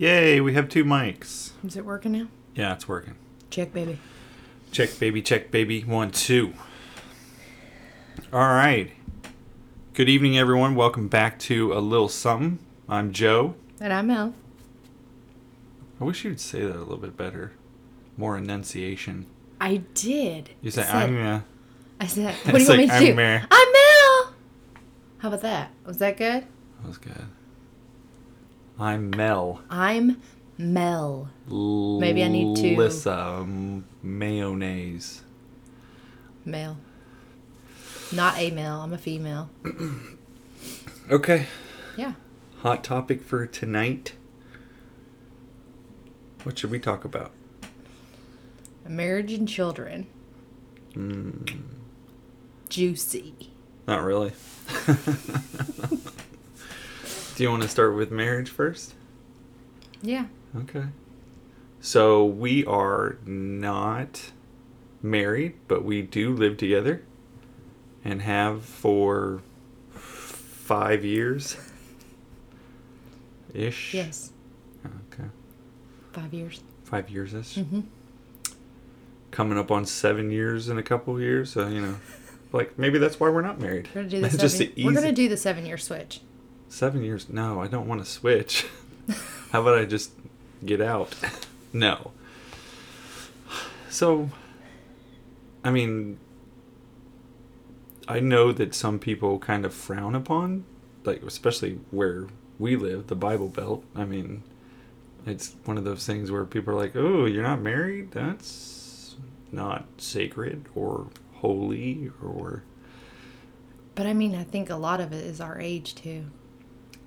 Yay, we have two mics. Is it working now? Yeah, it's working. Check, baby. Check, baby, check, baby. One, two. All right. Good evening, everyone. Welcome back to A Little Something. I'm Joe. And I'm Mel. I wish you'd say that a little bit better. More enunciation. I did. You say, said, I'm yeah. I said, what do you want me to I'm do? I'm Mel. How about that? Was that good? That was good. I'm Mel. I'm Mel. Maybe I need to- Lissa m- mayonnaise. Male. Not a male. I'm a female. Okay. Yeah. Hot topic for tonight. What should we talk about? Marriage and children. Mm, Juicy. not really. Do you want to start with marriage first? Yeah. Okay. So we are not married, but we do live together and have for five years ish. Yes. Okay. Five years. Five years ish. Mm-hmm. Coming up on seven years in a couple of years. So, you know, like maybe that's why we're not married. We're gonna do the seven. just the We're gonna do the seven year switch. Seven years? No, I don't want to switch. How about I just get out? no. So, I mean, I know that some people kind of frown upon, like, especially where we live, the Bible Belt. I mean, it's one of those things where people are like, oh, you're not married? That's not sacred or holy or. But I mean, I think a lot of it is our age too.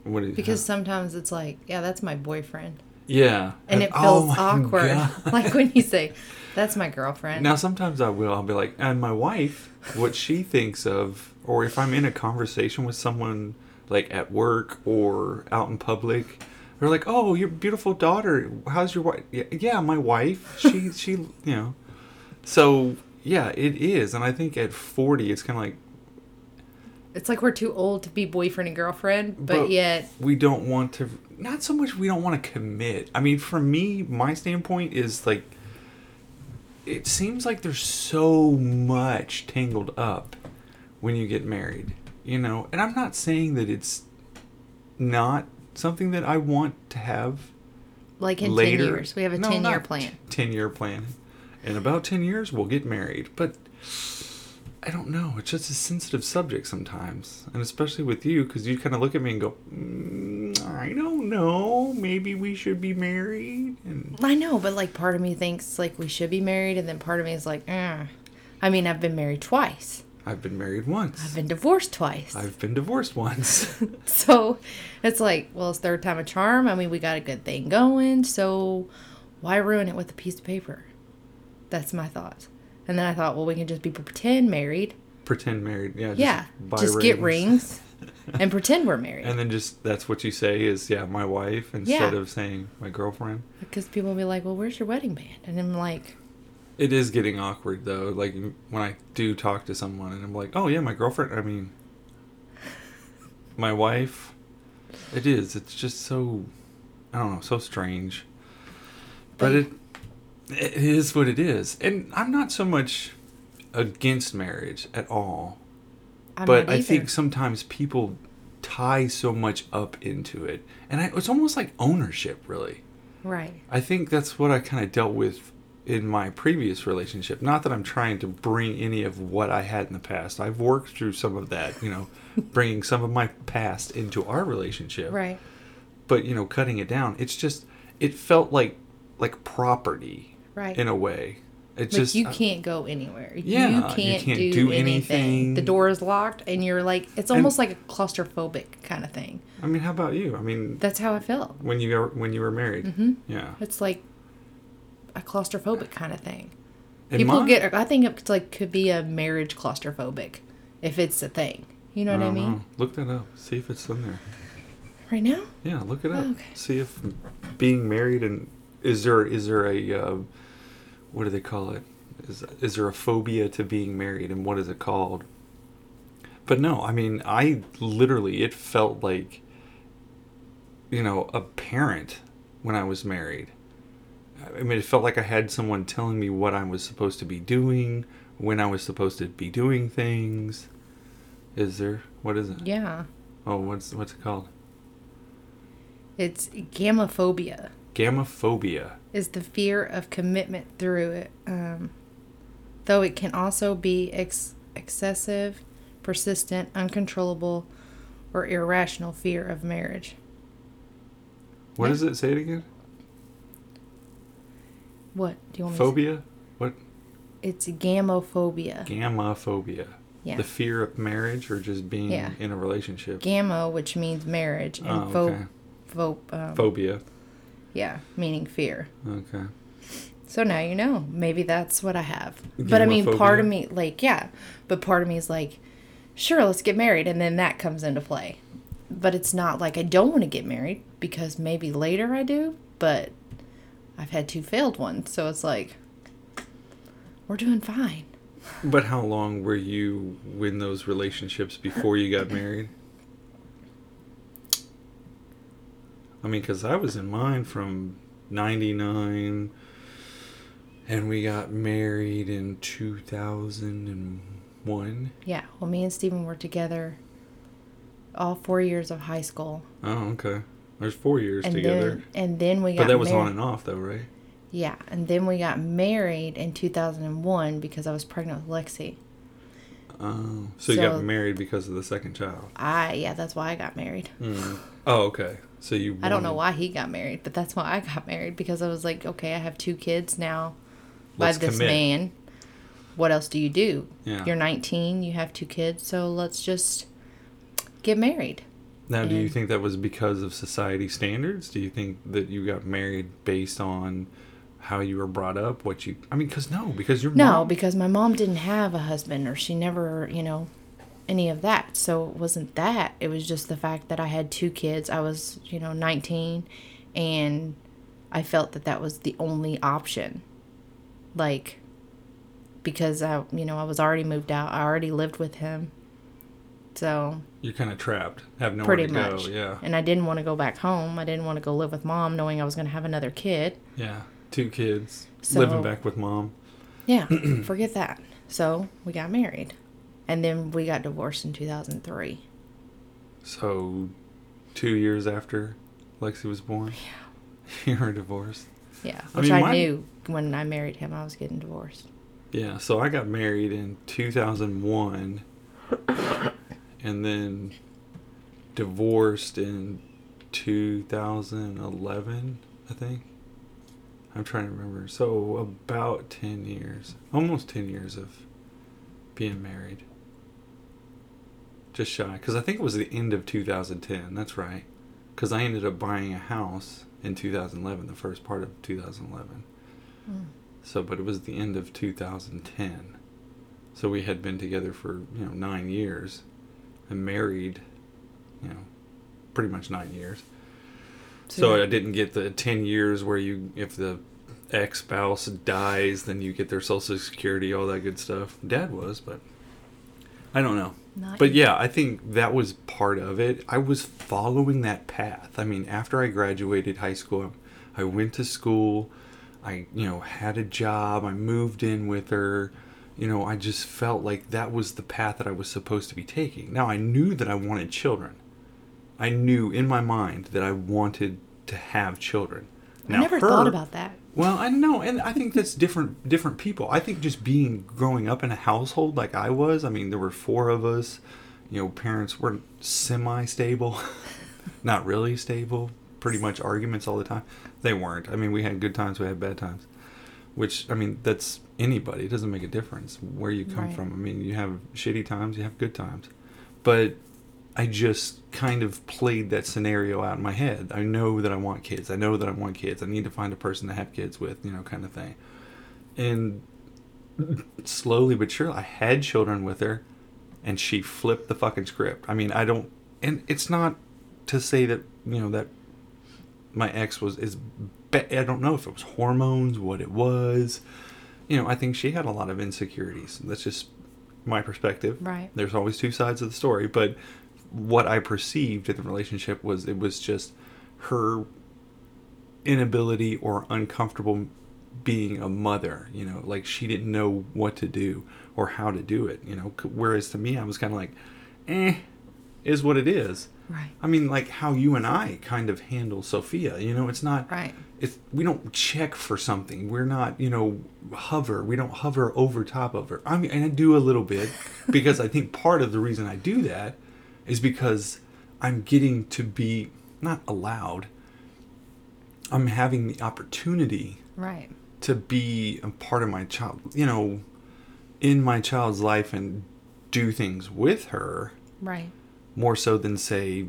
What you, Because sometimes it's like, yeah, that's my boyfriend. Yeah. And it oh feels my awkward. God. like when you say, that's my girlfriend. Now, sometimes I will. I'll be like, and my wife, what she thinks of, or if I'm in a conversation with someone like at work or out in public, they're like, "Oh, your beautiful daughter. How's your wife?" Yeah, yeah, my wife. She, she, you know. So yeah, it is, and I think at 40, it's kind of like It's like we're too old to be boyfriend and girlfriend, but, But- yet, we don't want to. Not so much we don't want to commit. I mean, for me, my standpoint is like. It seems like there's so much tangled up when you get married, you know. And I'm not saying that it's not something that I want to have like in later. 10 years, we have a No, 10 year plan. 10 year plan. In about 10 years, we'll get married. But I don't know. It's just a sensitive subject sometimes. And especially with you, because you kind of look at me and go, mm, I don't know. Maybe we should be married. And I know, but like part of me thinks like we should be married, and then part of me is like, eh. I mean, I've been married twice, I've been married once. I've been divorced twice. I've been divorced once. So it's like, well, it's third time a charm. I mean, we got a good thing going, so why ruin it with a piece of paper? That's my thought. And then I thought, well, we can just be pretend married. Pretend married. Yeah. Just yeah, buy just get rings and pretend we're married. And then just, that's what you say is, yeah, my wife, instead Yeah. of saying my girlfriend. Because people will be like, well, where's your wedding band? And I'm like, It is getting awkward though. Like when I do talk to someone and I'm like, "Oh yeah, my girlfriend." I mean, my wife. It is. It's just so, I don't know, so strange. But it, it is what it is, and I'm not so much against marriage at all. I'm but I think sometimes people tie so much up into it, and I, it's almost like ownership, really. right. I think that's what I kind of dealt with in my previous relationship. Not that I'm trying to bring any of what I had in the past. I've worked through some of that, you know, bringing some of my past into our relationship. Right. But, you know, cutting it down, it's just it felt like like property Right. in a way. It's Like just you uh, can't go anywhere. Yeah, you you can't, can't do, do anything. anything. The door is locked, and you're like, it's almost like a claustrophobic kind of thing. I mean, how about you? I mean, That's how I felt. when you were when you were married. Mhm. Yeah. It's like a claustrophobic kind of thing. In People my- get. I think it's like could be a marriage claustrophobic, if it's a thing. You know what I, mean? know. Look that up. See if it's in there. Right now, Yeah, look it up. Oh, okay. See if being married and is there is there a uh, what do they call it? Is is there a phobia to being married and what is it called? But no, I mean, I literally it felt like you know, a parent when I was married. I mean, it felt like I had someone telling me what I was supposed to be doing, when I was supposed to be doing things. Is there? What is it? Yeah. Oh, what's what's it called? It's gamophobia. Gamophobia. is the fear of commitment through it, um, though it can also be ex- excessive, persistent, uncontrollable, or irrational fear of marriage. What Yeah. does it say it again? What do you want Phobia? What? It's gamophobia. Gamophobia. Yeah. The fear of marriage or just being Yeah. in a relationship. Gamma, which means marriage, and Oh, pho- pho- um, Phobia. Yeah, meaning fear. Okay. So now you know. Maybe that's what I have. But I mean, part of me, like, yeah, but part of me is like, sure, let's get married. And then that comes into play. But it's not like I don't want to get married because maybe later I do, but I've had two failed ones. So it's like, we're doing fine. But how long were you in those relationships before you got married? I mean, because I was in mine from 99 and we got married in 2001. Yeah. Well, me and Steven were together all four years of high school. Oh, okay. There's four years And together. then, and then we got But that was married. on and off, though, right? Yeah, and then we got married in 2001 because I was pregnant with Lexi. Oh, so you got married because of the second child. I yeah, that's why I got married. Mm. Oh, okay. So you. I don't know why he got married, but that's why I got married because I was like, okay, I have two kids now by Let's this commit. man. What else do you do? Yeah. You're 19, you have two kids, so let's just get married. Now, do you think that was because of society standards? Do you think that you got married based on how you were brought up? What you? I mean, because no, because you're No, mom- because my mom didn't have a husband or she never, you know, any of that. So it wasn't that. It was just the fact that I had two kids. I was, you know, 19 and I felt that that was the only option. Like because I, you know, I was already moved out. I already lived with him. So, you're kind of trapped, have nowhere pretty to much. go. Yeah, And I didn't want to go back home. I didn't want to go live with mom knowing I was going to have another kid. yeah. Two kids, So- living back with mom. Yeah, forget that. So, we got married. And then we got divorced in 2003. So, two years after Lexi was born, you were divorced. Yeah, which I, mean, my- knew when I married him, I was getting divorced. Yeah, so I got married in 2001 and then divorced in 2011, I think. I'm trying to remember. So about 10 years, almost 10 years of being married. Just shy. Because I think it was the end of 2010. That's right. Because I ended up buying a house in 2011, the first part of 2011. Hmm. So, but it was the end of 2010. So we had been together for you know nine years, and married, you know, pretty much nine years. So yeah. I didn't get the ten years where you, if the ex spouse dies, then you get their social security, all that good stuff. Dad was, but I don't know. Not But yeah, I think that was part of it. I was following that path. I mean, after I graduated high school, I went to school. I, you know, had a job. I moved in with her. You know, I just felt like that was the path that I was supposed to be taking. Now, I knew that I wanted children. I knew in my mind that I wanted to have children. I never thought about that. Well, I know, and I think that's different. Different people. I think just being growing up in a household like I was. I mean, there were four of us. You know, parents were semi-stable, not really stable. Pretty much arguments all the time. They weren't. I mean, we had good times. We had bad times. Which I mean, that's anybody. It doesn't make a difference where you come Right. from. I mean, you have shitty times. You have good times. But I just kind of played that scenario out in my head. I know that I want kids. I know that I want kids. I need to find a person to have kids with, you know, kind of thing. And slowly but surely, I had children with her, and she flipped the fucking script. I mean, I don't, and it's not to say that you know that my ex was is. I don't know if it was hormones, what it was. You know, I think she had a lot of insecurities. That's just my perspective. Right. There's always two sides of the story, but what I perceived in the relationship was it was just her inability or uncomfortable being a mother. You know, like she didn't know what to do or how to do it. You know, whereas to me, I was kind of like, eh, is what it is. Right. I mean, like how you and I kind of handle Sophia. You know, it's not. Right. It's we don't check for something. We're not, you know, hover. We don't hover over top of her. I mean, and I do a little bit because I think part of the reason I do that is because I'm getting to be not allowed. I'm having the opportunity Right. to be a part of my child, you know, in my child's life and do things with her Right. more so than say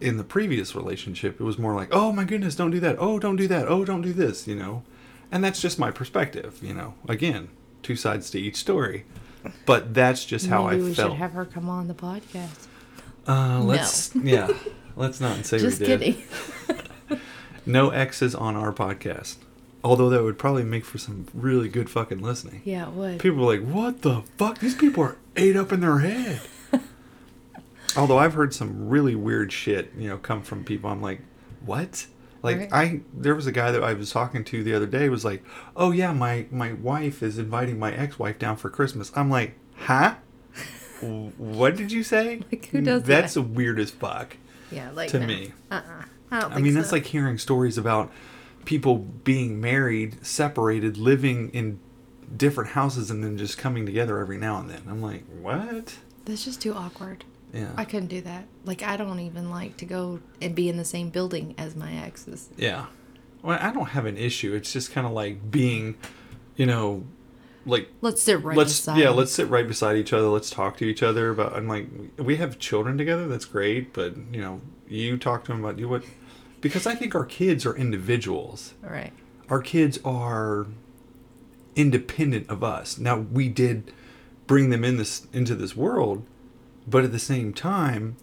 in the previous relationship it was more like oh my goodness don't do that oh don't do that oh don't do this you know and that's just my perspective you know again two sides to each story but that's just how Maybe i we felt should have her come on the podcast. Uh let's yeah let's not say Just we did. kidding. no X's on our podcast. Although that would probably make for some really good fucking listening. Yeah, it would. people are like what the fuck? These people are ate up in their head. Although i've heard some really weird shit you know come from people. I'm like what? Like Right. i there was a guy that i was talking to the other day was like oh yeah my my wife is inviting my ex-wife down for christmas. I'm like huh what did you say Like, who does that's that? weird as fuck Yeah, like to no. me Uh-uh. I don't I mean, so. that's like hearing stories about people being married, separated, living in different houses, and then just coming together every now and then. I'm like, what? that's just too awkward. Yeah. I couldn't do that. Like I don't even like to go and be in the same building as my exes. yeah. Well, I don't have an issue. It's just kind of like being, you know, like Let's sit right let's beside. yeah, let's sit right beside each other. Let's talk to each other about. I'm like, we have children together. That's great, but you know, you talk to them about you what, because I think our kids are individuals. Right. our kids are independent of us. Now we did bring them in this into this world, but at the same time,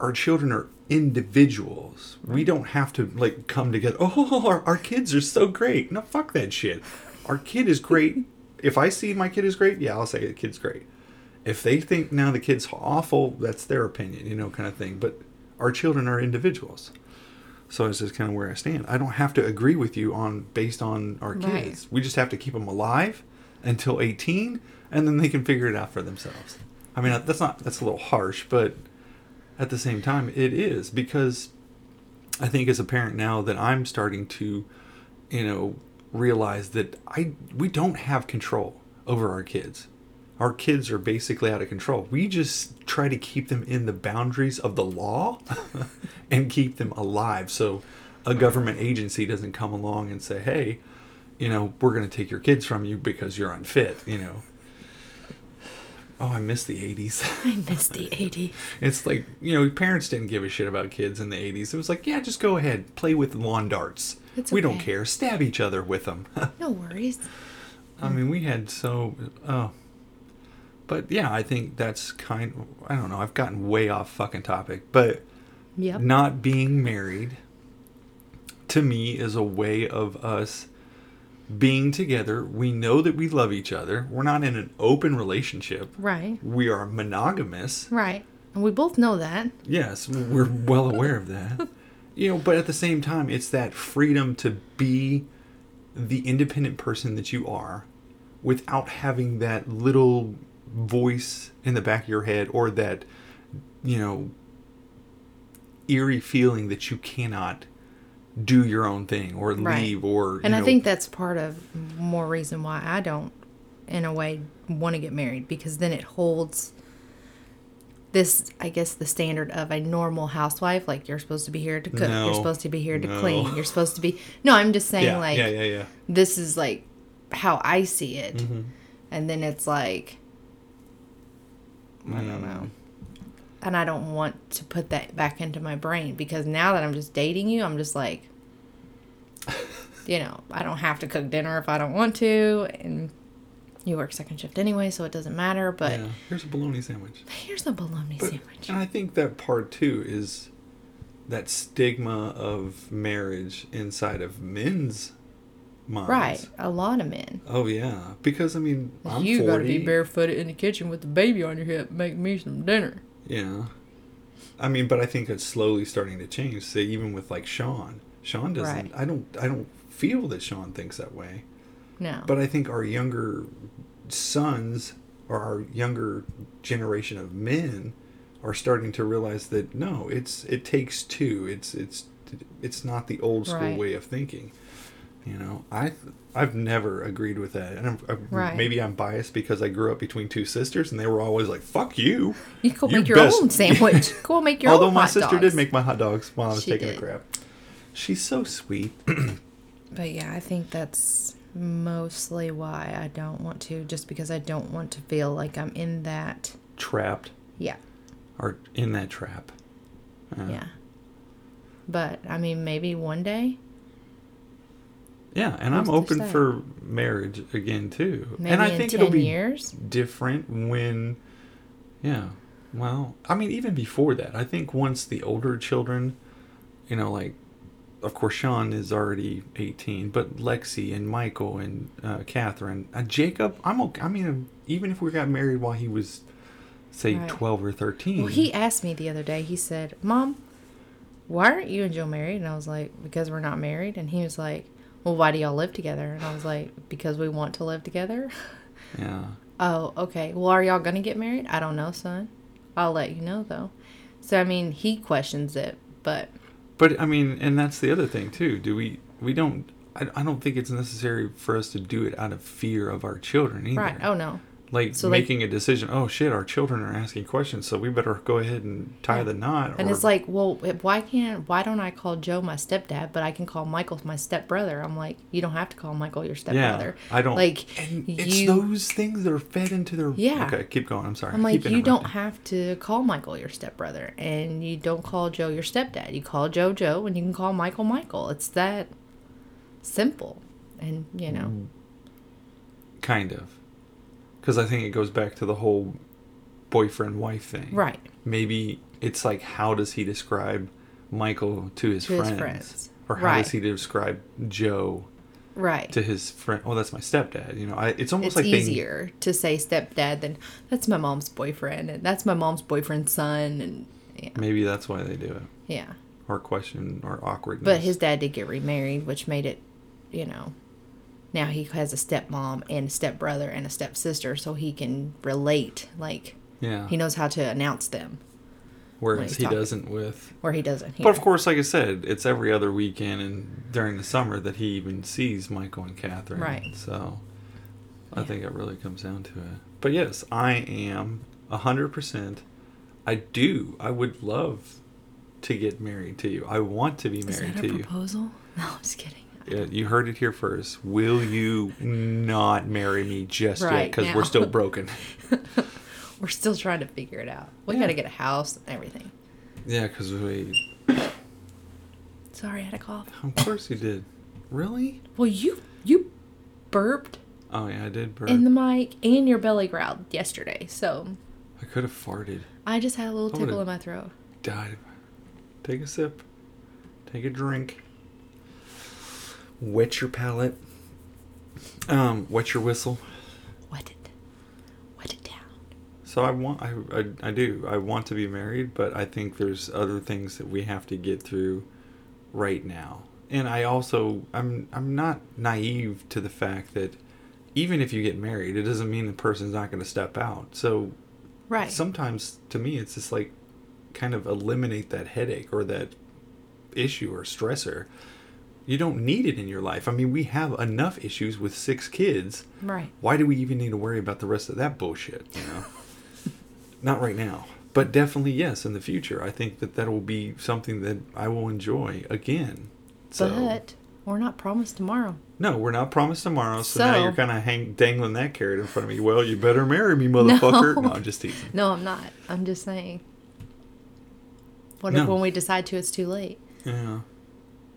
our children are individuals. We don't have to like come together. Oh, our, our kids are so great. No, fuck that shit. Our kid is great. if I see my kid is great, yeah, I'll say the kid's great. If they think now the kid's awful, that's their opinion, you know, kind of thing. But our children are individuals. So it's just kind of where I stand. I don't have to agree with you on based on our Right. kids. We just have to keep them alive until 18 and then they can figure it out for themselves. I mean, that's not that's a little harsh, but at the same time it is because I think as a parent now that I'm starting to you know realize that I we don't have control over our kids. Our kids are basically out of control. We just try to keep them in the boundaries of the law and keep them alive so a government agency doesn't come along and say, "Hey, you know, we're going to take your kids from you because you're unfit," you know. Oh, I miss the 80s. I miss the 80s. It's like, you know, parents didn't give a shit about kids in the 80s. It was like, yeah, just go ahead, play with lawn darts. It's we don't care. Stab each other with them. No worries. I mean, we had so. Oh. But yeah, I think that's kind. I don't know. I've gotten way off fucking topic. But Yep. not being married to me is a way of us being together. We know that we love each other. We're not in an open relationship. Right. We are monogamous. Right. And we both know that. Yes, we're well aware of that. You know, but at the same time, it's that freedom to be the independent person that you are without having that little voice in the back of your head or that, you know, eerie feeling that you cannot do your own thing or Right. leave or. And I know- think that's part of more reason why I don't, in a way, want to get married because then it holds this, I guess, the standard of a normal housewife. Like you're supposed to be here to cook, No. you're supposed to be here to No. clean, you're supposed to be. No, I'm just saying, Yeah, like, yeah, yeah, yeah. this is like how I see it. Mhm. And then it's like, I don't know. And I don't want to put that back into my brain because now that I'm just dating you, I'm just like, you know, I don't have to cook dinner if I don't want to. And you work second shift anyway, so it doesn't matter. But yeah. Here's a bologna sandwich. here's a bologna But- sandwich. And I think that part too is that stigma of marriage inside of men's minds. Right. A lot of men. Oh yeah, because I mean, I'm you 40. gotta be barefooted in the kitchen with the baby on your hip, make me some dinner. Yeah. I mean, but I think it's slowly starting to change. Say even with like Sean. Sean doesn't. Right. I don't. I don't feel that Sean thinks that way. No. But I think our younger sons or our younger generation of men are starting to realize that no, it's it takes two. It's it's it's not the old school Right. way of thinking. You know, I I've never agreed with that, and I'm, I, Right. maybe I'm biased because I grew up between two sisters, and they were always like, "Fuck you." you go make your best- own sandwich. go make your own. Although my sister dogs. did make my hot dogs while I was She taking did. a crap. She's so sweet. But yeah, I think that's mostly why I don't want to, just because I don't want to feel like I'm in that. Trapped Yeah, or in that trap. Uh, yeah. But I mean, maybe one day. Yeah, and I'm open say? for marriage again too. Maybe and I in think 10 it'll be years. different when yeah. Well, I mean even before that. I think once the older children, you know, like of course Sean is already 18, but Lexi and Michael and uh, Catherine, uh, Jacob, I'm okay. I mean, even if we got married while he was say Right. 12 or 13. Well, he asked me the other day. He said, "Mom, why aren't you and Joe married?" And I was like, "Because we're not married." And he was like, "Well, why do y'all live together?" And I was like, "Because we want to live together." yeah. Oh, okay. Well, are y'all gonna get married? I don't know, son. I'll let you know though. So I mean, he questions it, but But I mean, and that's the other thing too. Do we? We don't. I, I don't think it's necessary for us to do it out of fear of our children either. right. Oh no. Like So, like- making a decision. Oh shit, our children are asking questions, so we better go ahead and tie Yeah. the knot. And or- it's like, well, why can't why don't I call Joe my stepdad, but I can call Michael my stepbrother? I'm like, you don't have to call Michael your stepbrother yeah. I don't like And it's those things that are fed into their. Yeah. Okay, keep going. I'm sorry. I'm like, you don't have to call Michael your stepbrother, and you don't call Joe your stepdad. You call Joe Joe, and you can call Michael Michael. It's that simple, and you know, Mm. Kind of, because I think it goes back to the whole boyfriend wife thing. right Maybe it's like, how does he describe Michael to his To his friends, friends. or how Right. does he describe Joe right. to his friend? Oh, that's my stepdad. You know, I, it's almost it's like they- easier to say stepdad than that's my mom's boyfriend, and that's my mom's boyfriend's son, and yeah, maybe that's why they do it, yeah. or question or awkwardness. But his dad did get remarried, which made it, you know, now he has a stepmom and a stepbrother and a stepsister, so he can relate. Like yeah, he knows how to announce them, whereas he talking. doesn't with. where he doesn't. Here. But of course, like I said, it's every other weekend and during the summer that he even sees Michael and Catherine. Right. So I Yeah. think it really comes down to it. But yes, I am a hundred percent. I do. I would love to get married to you. I want to be is married to a you. proposal? No, I'm just kidding. Yeah, you heard it here first. Will you not marry me just yet? Because we're still broken. We're still trying to figure it out. We Yeah. got to get a house and everything. yeah, because we. Sorry, I had a cough. Of course you did. Really? Well, you you burped Oh yeah, I did. Burp. in the mic and your belly growled yesterday, so I could have farted. I just had a little tickle in my throat. died. Take a sip. Take a drink. Wet your palate. Um, wet your whistle. Wet it, wet it down. So I want, I, I, I do. I want to be married, but I think there's other things that we have to get through right now. And I also, I'm, I'm not naive to the fact that even if you get married, it doesn't mean the person's not going to step out. So Right. sometimes to me it's just like kind of eliminate that headache or that issue or stressor you don't need it in your life i mean we have enough issues with six kids right. why do we even need to worry about the rest of that bullshit you know not right now but definitely yes in the future i think that that will be something that i will enjoy again so But we're not promised tomorrow. no we're not promised tomorrow so, now you're kind of hang dangling that carrot in front of me well you better marry me motherfucker No. no i'm just teasing No, I'm not. I'm just saying. What No. if when we decide to, it's too late? Yeah.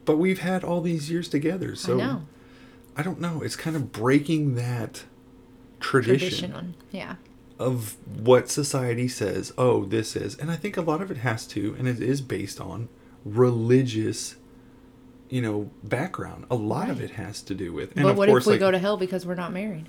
But we've had all these years together, so I know. I don't know. It's kind of breaking that tradition. Yeah. of what society says, oh, this is. And I think a lot of it has to, and it is based on religious, you know, background. A lot of it has to do with. And but what course, if we like, go to hell because we're not married?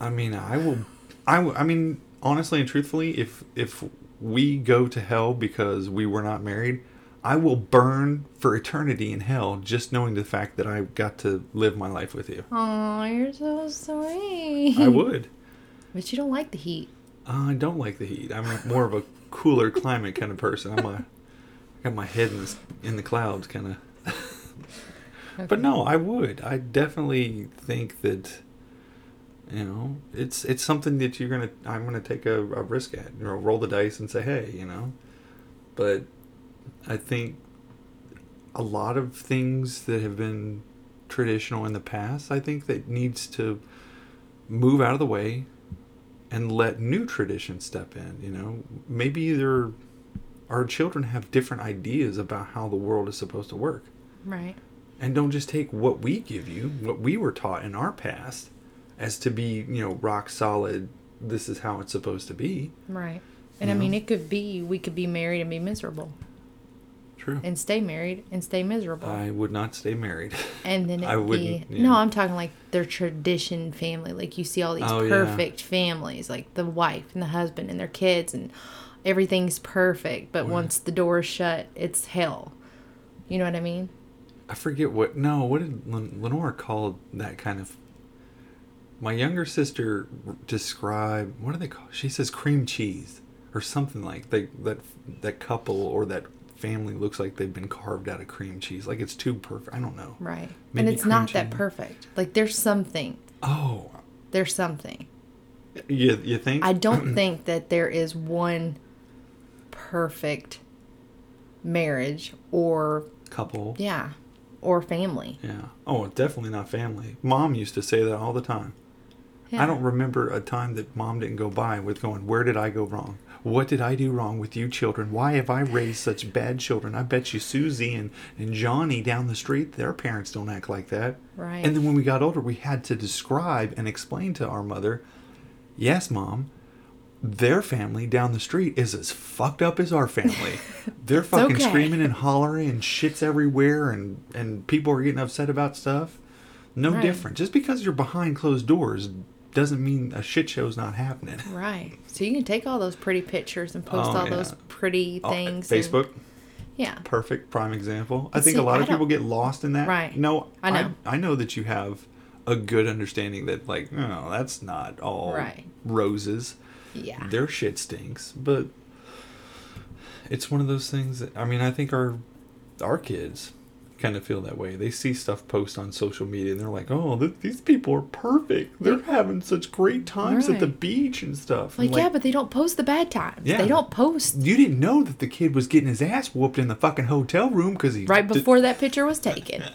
I mean, I will. I, will- I mean, honestly and truthfully, if if we go to hell because we were not married, I will burn for eternity in hell just knowing the fact that I got to live my life with you. Oh, you're so sweet. I would. But you don't like the heat. Uh, I don't like the heat. I'm more of a cooler climate kind of person. I'm a, I got my head in the, in the clouds kind of. But no, I would. I definitely think that, you know, it's it's something that you're gonna. I'm gonna take a, a risk at. You know, roll the dice and say, hey, you know. But I think a lot of things that have been traditional in the past, I think that needs to move out of the way and let new traditions step in. You know, maybe either our children have different ideas about how the world is supposed to work Right. and don't just take what we give you, what we were taught in our past, as to be, you know, rock solid. This is how it's supposed to be. Right. And I You mean, know? it could be we could be married and be miserable, True. and stay married and stay miserable, I would not stay married. and then it I be wouldn't, yeah. no. I'm talking like their tradition family. Like you see all these Oh, yeah. perfect families, like the wife and the husband and their kids, and everything's perfect. But oh, Right. once the door is shut, it's hell. You know what I mean? I forget what. No, what did Len- Lenore call that kind of? My younger sister described what do they call? She says cream cheese or something like they, that. That couple or that family looks like they've been carved out of cream cheese. Like it's too perfect. I don't know. Right. Maybe and it's not cream that perfect. Like there's something. Oh, There's something. you you think? I don't think that there is one perfect marriage or couple. yeah, or family. Yeah. Oh, definitely not family. Mom used to say that all the time. Yeah. I don't remember a time that mom didn't go by with going, Where did I go wrong? What did I do wrong with you children? Why have I raised such bad children? I bet you Susie and, and Johnny down the street, their parents don't act like that. Right. And then when we got older, we had to describe and explain to our mother, Yes, mom, their family down the street is as fucked up as our family. They're fucking okay. screaming and hollering and shit's everywhere and, and people are getting upset about stuff. No Right. different. Just because you're behind closed doors doesn't mean a shit show's not happening. Right. So you can take all those pretty pictures and post Oh, all yeah. those pretty Oh, uh, things. and- Facebook, yeah. perfect prime example. I think a lot I of people get lost in that. Right. No, I know. I, I know that you have a good understanding that like, no, that's not all Right. roses. Yeah. Their shit stinks, but it's one of those things that I mean, I think our our kids kind of feel that way. They see stuff post on social media and they're like, "Oh, th- these people are perfect. They're having such great times at the beach and stuff." I'm Like, yeah, but they don't post the bad times. Yeah. They don't post you didn't know that the kid was getting his ass whooped in the fucking hotel room because he right did- before that picture was taken.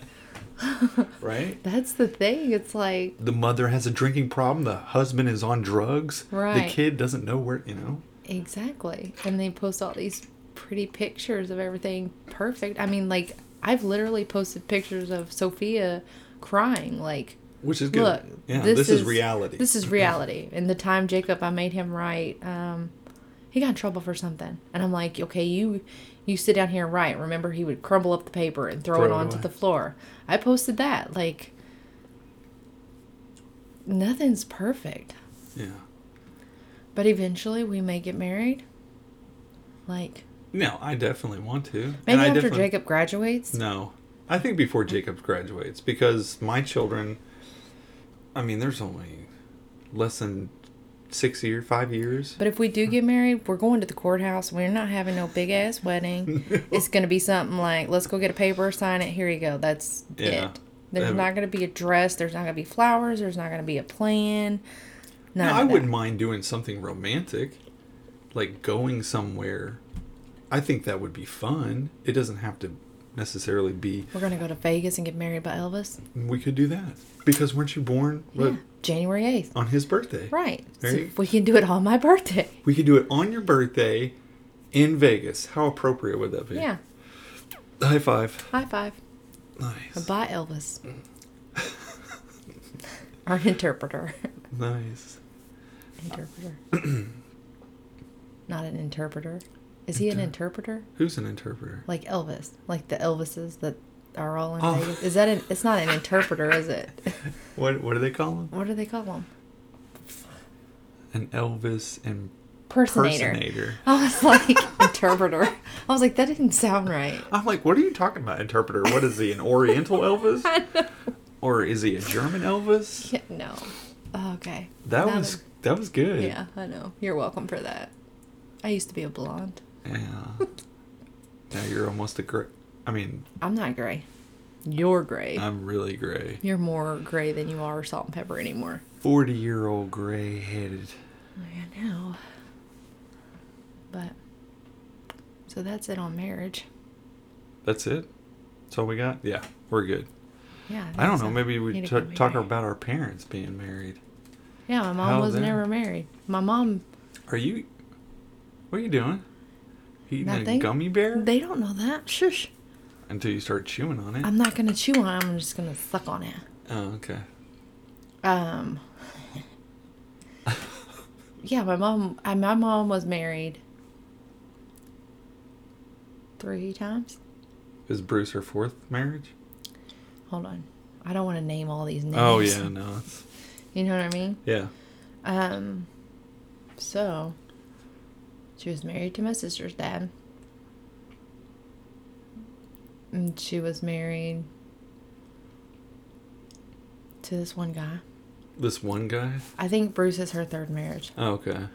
right. That's the thing. It's like The mother has a drinking problem. The husband is on drugs. Right. The kid doesn't know where you know. Exactly. And they post all these pretty pictures of everything perfect. I mean, like, I've literally posted pictures of Sophia crying. Like, Which is good. look, yeah, this, is, reality. This is reality. And the time Jacob, I made him write, um, he got in trouble for something. And I'm like, okay, you you sit down here and write. Remember, he would crumble up the paper and throw, Throw it it onto away. the floor. I posted that. Like, nothing's perfect. yeah. But eventually we may get married. Like, No, I definitely want to. maybe I after definitely- Jacob graduates. No, I think before Jacob graduates because my children. I mean, there's only less than six years, five years. But if we do get married, we're going to the courthouse. We're not having no big ass wedding. It's going to be something like, let's go get a paper, sign it. Here you go. That's Yeah. it. There's not going to be a dress. There's not going to be flowers. There's not going to be a plan. None No, I wouldn't mind doing something romantic, like going somewhere. I think that would be fun. It doesn't have to necessarily be. We're going to go to Vegas and get married by Elvis. We could do that because weren't you born Yeah. what, January 8th. on his birthday? Right. So you- we can do it on my birthday. We could do it on your birthday in Vegas. How appropriate would that be? Yeah. High five. High five. Nice. Bye, Elvis. Our interpreter. Nice. interpreter. Not an interpreter. Is he an interpreter? Who's an interpreter? Like Elvis, like the Elvises that are all in Oh. Vegas. Is that an? It's not an interpreter, is it? What what do they call him? What do they call them? An Elvis Personator. impersonator. I was like interpreter. I was like, that didn't sound right. I'm like, what are you talking about, interpreter? What is he, an Oriental Elvis? Or is he a German Elvis? Yeah, no. Okay. That Now was that was good. Yeah, I know. You're welcome for that. I used to be a blonde. Yeah. now you're almost a gray. I mean, I'm not gray. You're gray. I'm really gray. You're more gray than you are salt and pepper anymore. Forty year old gray headed. I know. But so that's it on marriage. That's it. That's all we got. Yeah, we're good. Yeah. I don't think know. Maybe we t- talk married. about our parents being married. Yeah, my mom how was never married. My mom, Are you? What are you doing? Eating a gummy bear they don't know that. Shush. until you start chewing on it. I'm not gonna chew on it. I'm just gonna suck on it. oh, okay. Um. yeah, my mom. I, my mom was married three times. Is Bruce her fourth marriage? Hold on. I don't want to name all these names. Oh yeah, no, it's You know what I mean? yeah. Um. So, she was married to my sister's dad. And she was married to this one guy. This one guy. I think Bruce is her third marriage. Oh, okay.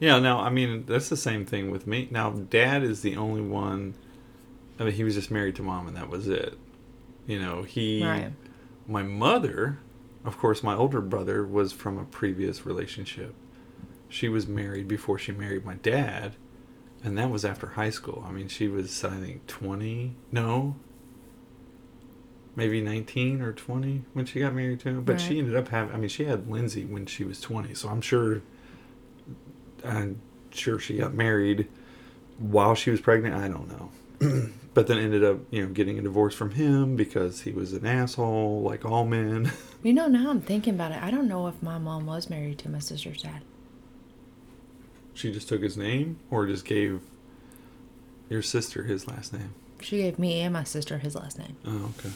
Yeah, no, I mean that's the same thing with me. Now, Dad is the only one. I mean, he was just married to Mom, and that was it. You know, he. Right. My mother, of course, my older brother was from a previous relationship. She was married before she married my dad, and that was after high school. I mean, she was I think twenty. No. Maybe nineteen or twenty when she got married to him, but she ended up having. I mean, she had Lindsay when she was twenty, so I'm sure. I'm sure she got married while she was pregnant. I don't know. but then ended up, you know, getting a divorce from him because he was an asshole, like all men. You know, now I'm thinking about it. I don't know if my mom was married to my sister's dad. She just took his name or just gave your sister his last name. She gave me and my sister his last name, Oh, okay.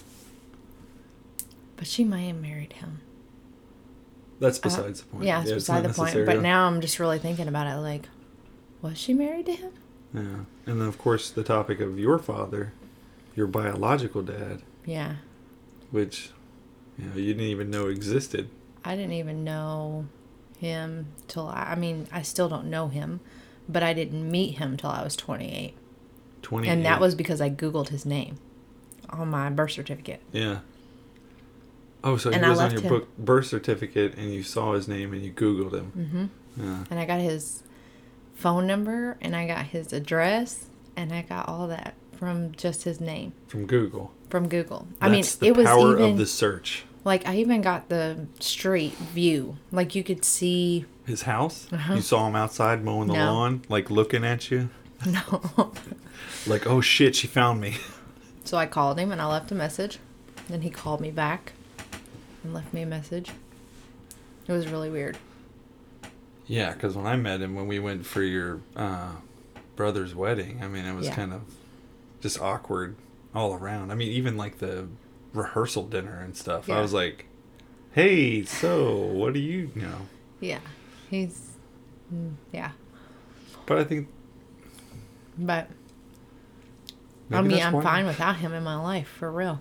but she might have married him. That's Uh, besides the point. Yeah, it's it's beside the point. But now I'm just really thinking about it. Like, was she married to him? Yeah. And then, of course, the topic of your father, your biological dad, Yeah. which, you know, you didn't even know existed. I didn't even know him till I, I mean, I still don't know him, but I didn't meet him till I was 28. 20 And that was because I Googled his name on my birth certificate. Yeah. Oh, so And he was on your book birth certificate, and you saw his name, and you Googled him. hmm Yeah. And I got his phone number and I got his address and I got all that from just his name From Google. from Google. I mean, it was power even of the search. Like I even got the street view. Like you could see His house. Uh-huh. You saw him outside mowing the No. lawn, like looking at you, no. like, "Oh shit, she found me." So I called him and I left a message. Then he called me back and left me a message. It was really weird. Yeah, because when I met him, when we went for your uh, brother's wedding, I mean, it was Yeah. kind of just awkward all around. I mean, even like the rehearsal dinner and stuff. I was like, "Hey, so what do you know?" Yeah. He's mm, yeah. But I think But I mean, I'm why- fine without him in my life for real.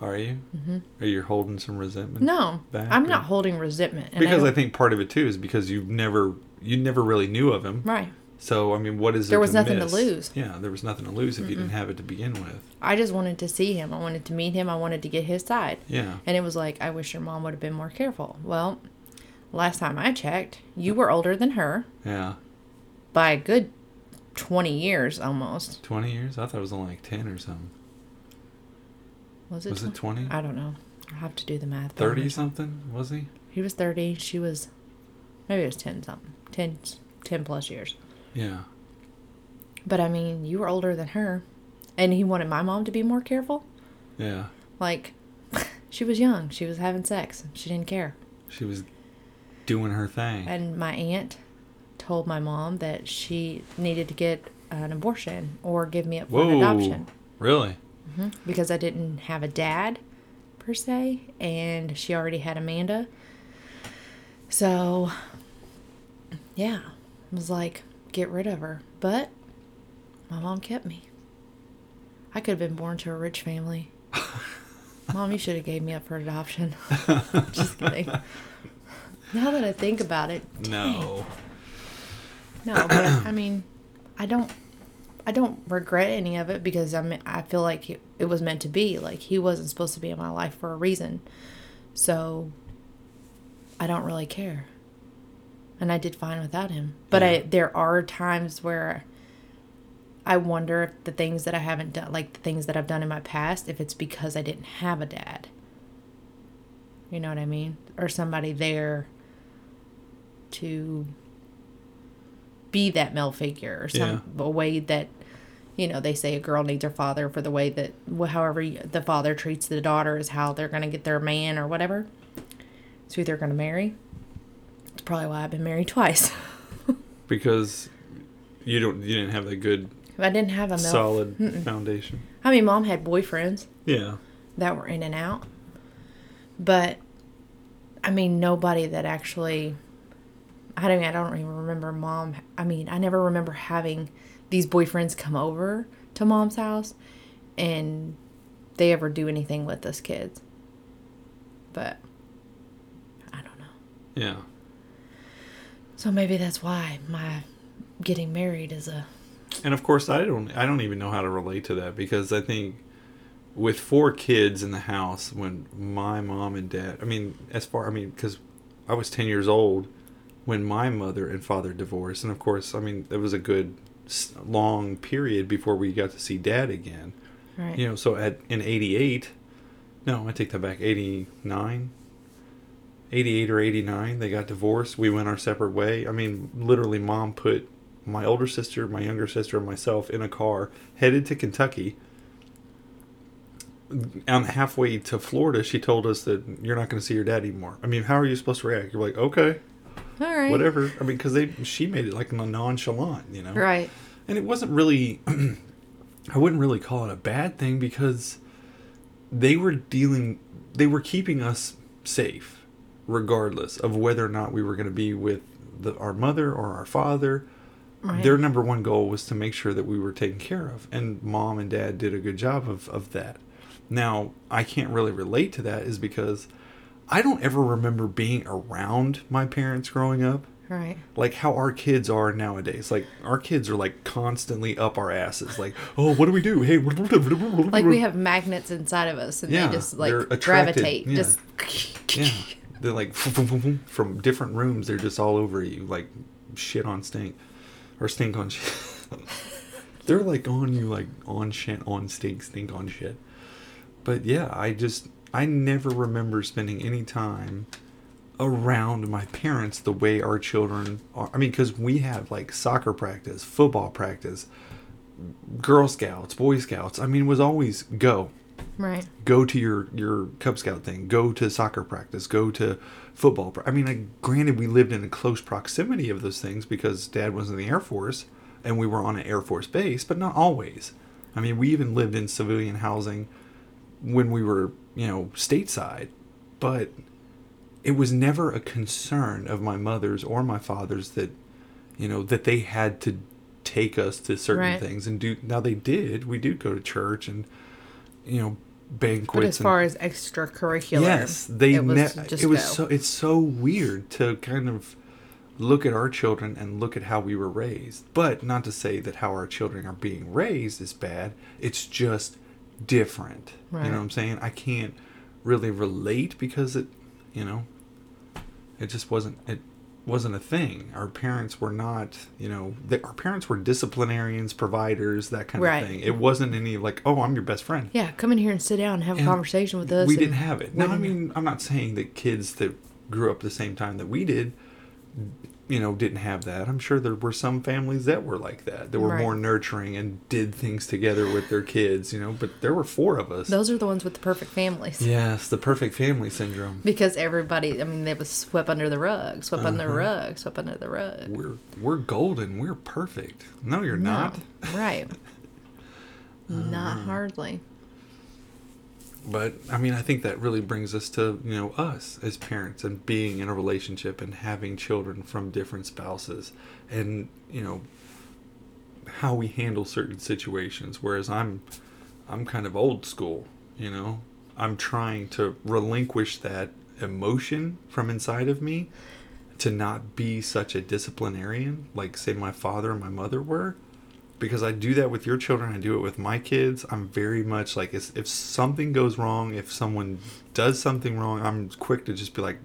Are you? hmm Are you holding some resentment? No, I'm or- not holding resentment. Because I, don't- think part of it too is because you never you never really knew of him. right. So I mean, what is There there was nothing to lose. Yeah, there was nothing to lose if you didn't have it to begin with. I just wanted to see him. I wanted to meet him. I wanted to get his side. Yeah. And it was like, I wish your mom would have been more careful. Well, last time I checked, you were older than her Yeah. by a good 20 years almost. Twenty years? I thought it was only like ten or something. Was it? Was it 20? I don't know. I'll have to do the math. Thirty something? Was he? He was 30. She was, maybe it was 10 something. 10, 10 plus years. Yeah. But I mean, you were older than her. And he wanted my mom to be more careful. Yeah. Like, she was young. She was having sex. She didn't care. She was doing her thing. And my aunt told my mom that she needed to get an abortion or give me up for an Whoa. adoption Really? hmm because I didn't have a dad per se, and she already had Amanda. So, yeah, I was like, get rid of her. But my mom kept me. I could have been born to a rich family. mom, you should have gave me up for adoption. Just kidding. Now that I think about it, No. no, but I mean, I don't, I don't regret any of it because I mean, I feel like it, it was meant to be. Like he wasn't supposed to be in my life for a reason, so I don't really care. And I did fine without him. But I there are times where I wonder if the things that I haven't done, like the things that I've done in my past, if it's because I didn't have a dad. You know what I mean? Or somebody there to be that male figure or some a way that you know they say a girl needs her father for the way that however the father treats the daughter is how they're going to get their man or whatever it's who they're going to marry probably why i've been married twice Because you don't you didn't have that good i didn't have a solid foundation. i mean mom had boyfriends Yeah. that were in and out but i mean nobody that actually i don't i don't even remember mom i mean i never remember having these boyfriends come over to mom's house and they ever do anything with us kids but i don't know Yeah. So maybe that's why my getting married is a And of course, I don't I don't even know how to relate to that because I think with four kids in the house when my mom and dad, I mean, as far I mean cuz I was 10 years old when my mother and father divorced and of course, I mean, it was a good long period before we got to see dad again. right You know, so at in 88, no, I take that back, 89 88 or 89, they got divorced. We went our separate way. I mean, literally mom put my older sister, my younger sister, and myself in a car headed to Kentucky. On halfway to Florida, she told us that you're not going to see your dad anymore. I mean, how are you supposed to react? You're like, okay, all right whatever. I mean, because they she made it like a nonchalant, you know right and it wasn't really i wouldn't really call it a bad thing because they were dealing they were keeping us safe regardless of whether or not we were going to be with the, our mother or our father right their number one goal was to make sure that we were taken care of and mom and dad did a good job of, of that now i can't really relate to that is because i don't ever remember being around my parents growing up right like how our kids are nowadays. Like our kids are like constantly up our asses. Like, oh, what do we do? Hey, like we have magnets inside of us and Yeah, they just like gravitate yeah. just yeah. They're like from different rooms. They're just all over you, like shit on stink, or stink on shit. they're like on you, like on shit, on stink, stink on shit. But yeah, I just I never remember spending any time around my parents the way our children are. I mean, because we had like soccer practice, football practice, Girl Scouts, Boy Scouts. I mean, was always go, right go to your your Cub Scout thing, go to soccer practice, go to football. pra- I mean, like, granted, we lived in a close proximity of those things because Dad was in the Air Force and we were on an Air Force base, but not always. I mean, we even lived in civilian housing when we were, you know, stateside, but it was never a concern of my mother's or my father's that, you know, that they had to take us to certain Right. things and do. Now they did. We did go to church and, you know, banquets. but as and- far as extracurricular Yes, they. it was ne- just it was so. It's so weird to kind of look at our children and look at how we were raised. But not to say that how our children are being raised is bad. It's just different. You know what I'm saying? I can't really relate because it, you know, it just wasn't. It wasn't a thing. Our parents were not. You know, they, our parents were disciplinarians, providers, that kind Right. of thing. It wasn't any like, oh, I'm your best friend. yeah come in here and sit down and have a conversation with us We didn't have it. No, I mean, I'm not saying that kids that grew up the same time that we did, you know, didn't have that. I'm sure there were some families that were like that, that were Right. more nurturing and did things together with their kids, you know, but there were four of us. those are the ones with the perfect families Yes, the perfect family syndrome. because everybody i mean they was swept under the rug swept under the Uh-huh. rug swept under the rug We're we're golden. We're perfect. No, you're not. No, right Uh-huh. not hardly But I mean, I think that really brings us to you know us as parents and being in a relationship and having children from different spouses, and you know how we handle certain situations. Whereas I'm, I'm kind of old school. You know, I'm trying to relinquish that emotion from inside of me to not be such a disciplinarian like say my father and my mother were because I do that with your children, I do it with my kids. I'm very much like if, if something goes wrong, if someone does something wrong, I'm quick to just be like,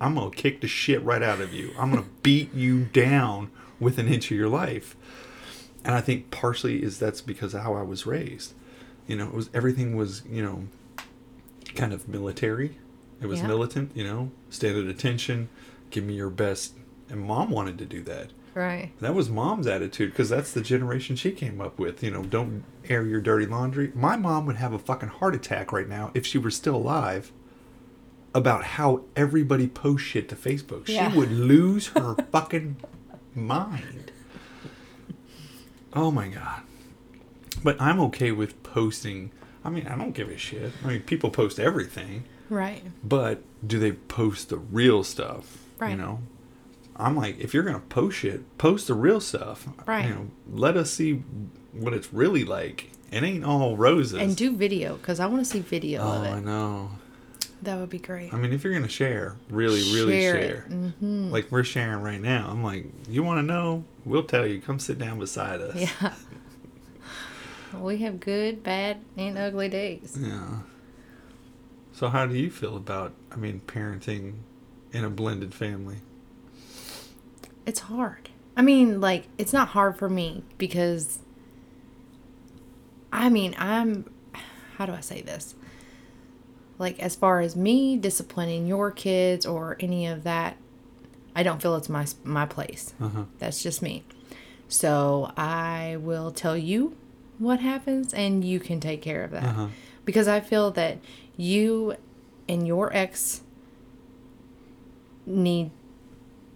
I'm gonna kick the shit right out of you. I'm gonna beat you down with an inch of your life. And I think partially is that's because of how I was raised. You know, it was everything was you know, kind of military. It was Yeah. militant. You know, stand at attention, give me your best. And mom wanted to do that. Right. That was mom's attitude because that's the generation she came up with. You know, don't air your dirty laundry. My mom would have a fucking heart attack right now if she were still alive about how everybody posts shit to Facebook. Yeah. She would lose her fucking mind. Oh my god. But I'm okay with posting. I mean, I don't give a shit. I mean, people post everything, Right. but do they post the real stuff? Right. You know, I'm like, if you're gonna post shit, post the real stuff. Right. You know, let us see what it's really like. It ain't all roses. And do video because I want to see video Oh, of I know. That would be great. I mean, if you're gonna share, really, really Share share. it. Mm-hmm. Like we're sharing right now. I'm like, you want to know? We'll tell you. Come sit down beside us. Yeah. we have good, bad, and ugly days. Yeah. So how do you feel about? I mean, parenting in a blended family. It's hard. I mean, like, it's not hard for me because, I mean, I'm, how do I say this? Like, as far as me disciplining your kids or any of that, I don't feel it's my my place. Uh huh. That's just me. So I will tell you what happens and you can take care of that. Uh-huh. Because I feel that you and your ex need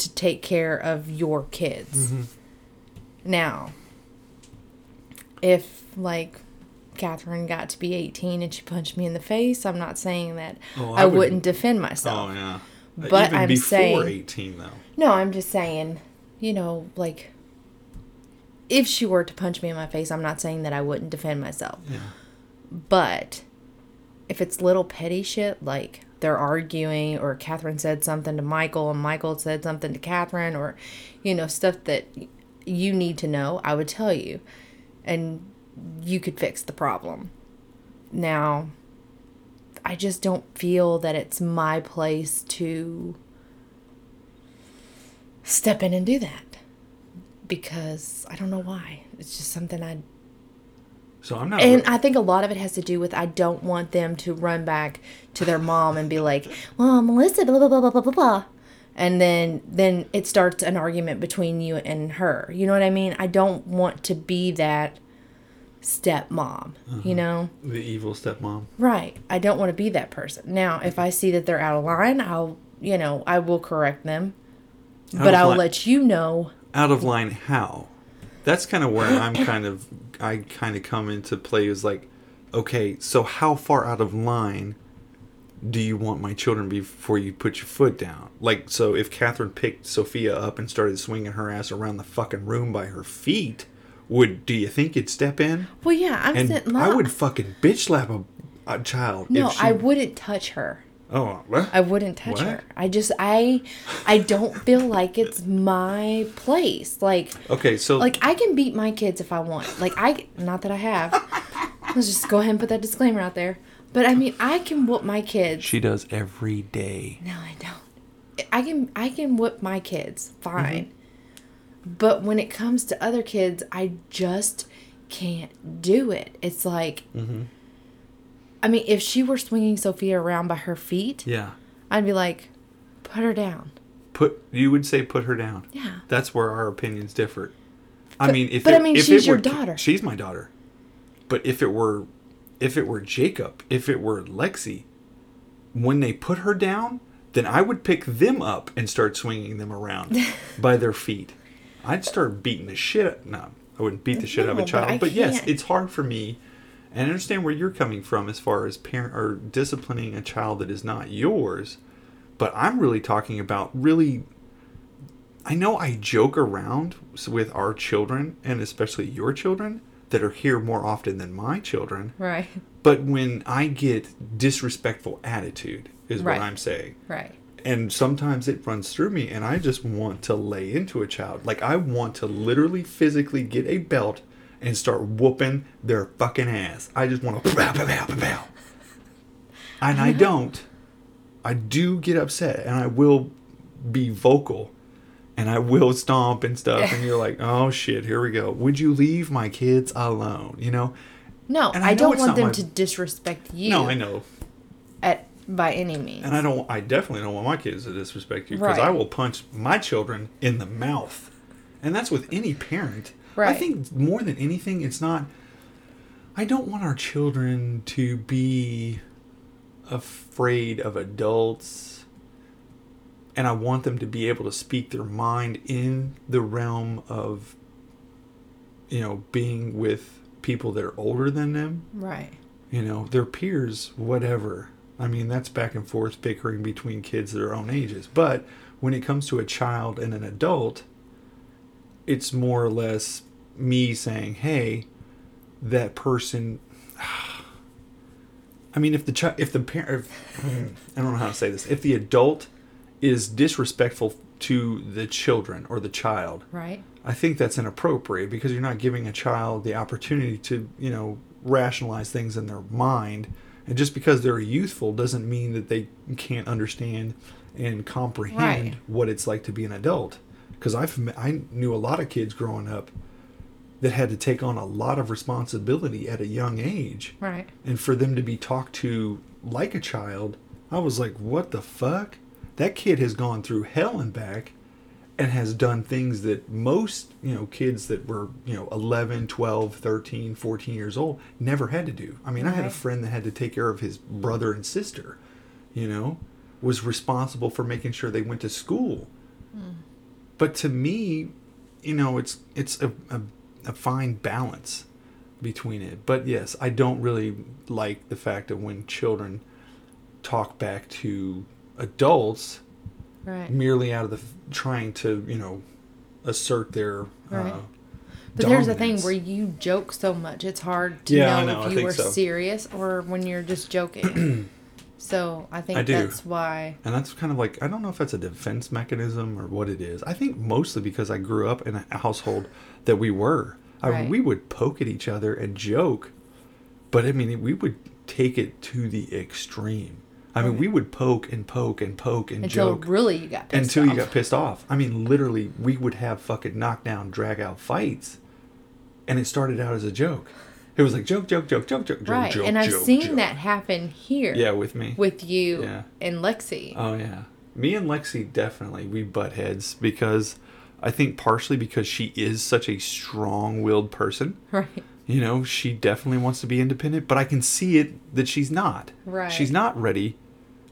to take care of your kids. Mm-hmm. Now, if like Catherine got to be 18 and she punched me in the face, I'm not saying that Oh, I, I wouldn't defend myself. Oh yeah. But Even I'm before saying- 18 though. No, I'm just saying, you know, like if she were to punch me in my face, I'm not saying that I wouldn't defend myself. Yeah. But if it's little petty shit, like they're arguing, or Catherine said something to Michael, and Michael said something to Catherine, or, you know, stuff that you need to know, I would tell you. And you could fix the problem. Now, I just don't feel that it's my place to step in and do that because I don't know why. It's just something I So I'm not. and I think a lot of it has to do with I don't want them to run back to their mom and be like, "Well, Melissa, blah blah blah blah blah blah,", blah. and then then it starts an argument between you and her. You know what I mean? I don't want to be that stepmom. You uh-huh. know? the evil stepmom. Right. I don't want to be that person. Now, if I see that they're out of line, I'll you know I will correct them, Out but I'll line- let you know. out of line how that's kind of where i'm kind of i kind of come into play is like okay so how far out of line do you want my children before you put your foot down? Like so if catherine picked sophia up and started swinging her ass around the fucking room by her feet would do you think you'd step in? Well, yeah, I'm and i would fucking bitch slap a, a child No, if she, I wouldn't touch her. Oh what? I wouldn't touch What? her. I just I I don't feel like it's my place. Like okay so like I can beat my kids if I want. Like I not that I have. Let's just go ahead and put that disclaimer out there. But I mean, I can whoop my kids. she does every day No, I don't. I can I can whip my kids fine. Mm-hmm. But when it comes to other kids, I just can't do it. It's like Mm-hmm. I mean, if she were swinging Sophia around by her feet, yeah I'd be like, put her down. put you would say put her down Yeah. That's where our opinions differ. I mean, if but it, I mean, she's your were- daughter. She's my daughter. But if it were, if it were Jacob, if it were Lexi, when they put her down, then I would pick them up and start swinging them around by their feet. I'd start beating the shit. No, I wouldn't beat the shit out of a child. I But, yes, it's hard for me, and I understand where you're coming from as far as parent or disciplining a child that is not yours. But I'm really talking about really I know I joke around with our children and especially your children that are here more often than my children. Right. But when I get disrespectful attitude, is Right. what I'm saying. Right. And sometimes it runs through me, and I just want to lay into a child. Like, I want to literally physically get a belt and start whooping their fucking ass. I just want to pow, pow, pow, pow, pow. And I don't. I do get upset, and I will be vocal, and I will stomp and stuff. And you're like, oh shit, here we go. Would you leave my kids alone? You know? No, And I I, don't want them my- to disrespect you. No, I know. At by any means. And I don't. I definitely don't want my kids to disrespect you because Right. I will punch my children in the mouth, and that's with any parent. I think more than anything, it's not. I don't want our children to be afraid of adults, and I want them to be able to speak their mind in the realm of, you know, being with people that are older than them Right. you know, their peers, whatever. I mean, that's back and forth bickering between kids their own ages. But when it comes to a child and an adult, it's more or less me saying, "Hey, that person." I mean, if the child, if the parent, I don't know how to say this. If the adult is disrespectful to the children or the child, Right. I think that's inappropriate because you're not giving a child the opportunity to, you know, rationalize things in their mind. And just because they're youthful doesn't mean that they can't understand and comprehend Right. what it's like to be an adult. Because I've I knew a lot of kids growing up that had to take on a lot of responsibility at a young age, Right. and for them to be talked to like a child, I was like, what the fuck? That kid has gone through hell and back and has done things that most, you know, kids that were, you know, 11, 12, 13, 14 years old never had to do. I mean, I had a friend that had to take care of his brother and sister, you know, was responsible for making sure they went to school. Hmm. But to me, you know, it's it's a, a, a fine balance between it. But yes, I don't really like the fact that when children talk back to adults Right. merely out of the f- trying to you know assert their Right. uh, But there's a thing where you joke so much, it's hard to Yeah, know, know, I if you were so. serious or when you're just joking. so I think I do. that's why. and that's kind of like I don't know if that's a defense mechanism or what it is. I think mostly because I grew up in a household that we were. I, Right. we would poke at each other and joke, but I mean we would take it to the extreme. I mean Right. we would poke and poke and poke and Until joke really you got pissed until you got pissed off. I mean, literally, we would have fucking knockdown, drag out fights, and it started out as a joke. It was like joke, joke, joke, joke, joke, joke, Right. joke, and I've joke, seen joke. that happen here Yeah, with me. with you Yeah. and Lexi. oh yeah, me and Lexi definitely we butt heads because I think partially because she is such a strong-willed person. right. You know, she definitely wants to be independent, but I can see it that she's not. Right. She's not ready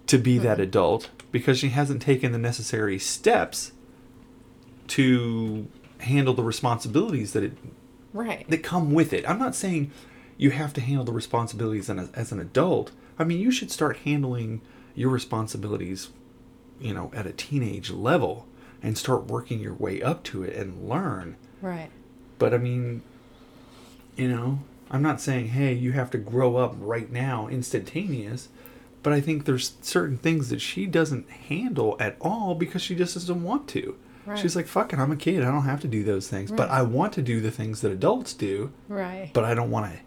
to be that mm-hmm. adult because she hasn't taken the necessary steps to handle the responsibilities that it Right. that come with it. I'm not saying you have to handle the responsibilities as, as an adult. I mean, you should start handling your responsibilities, you know, at a teenage level and start working your way up to it and learn. right. But I mean, you know, I'm not saying, hey, you have to grow up right now, instantaneous. But I think there's certain things that she doesn't handle at all because she just doesn't want to. Right. She's like, fuck it, I'm a kid. I don't have to do those things. But I want to do the things that adults do, Right. but I don't want to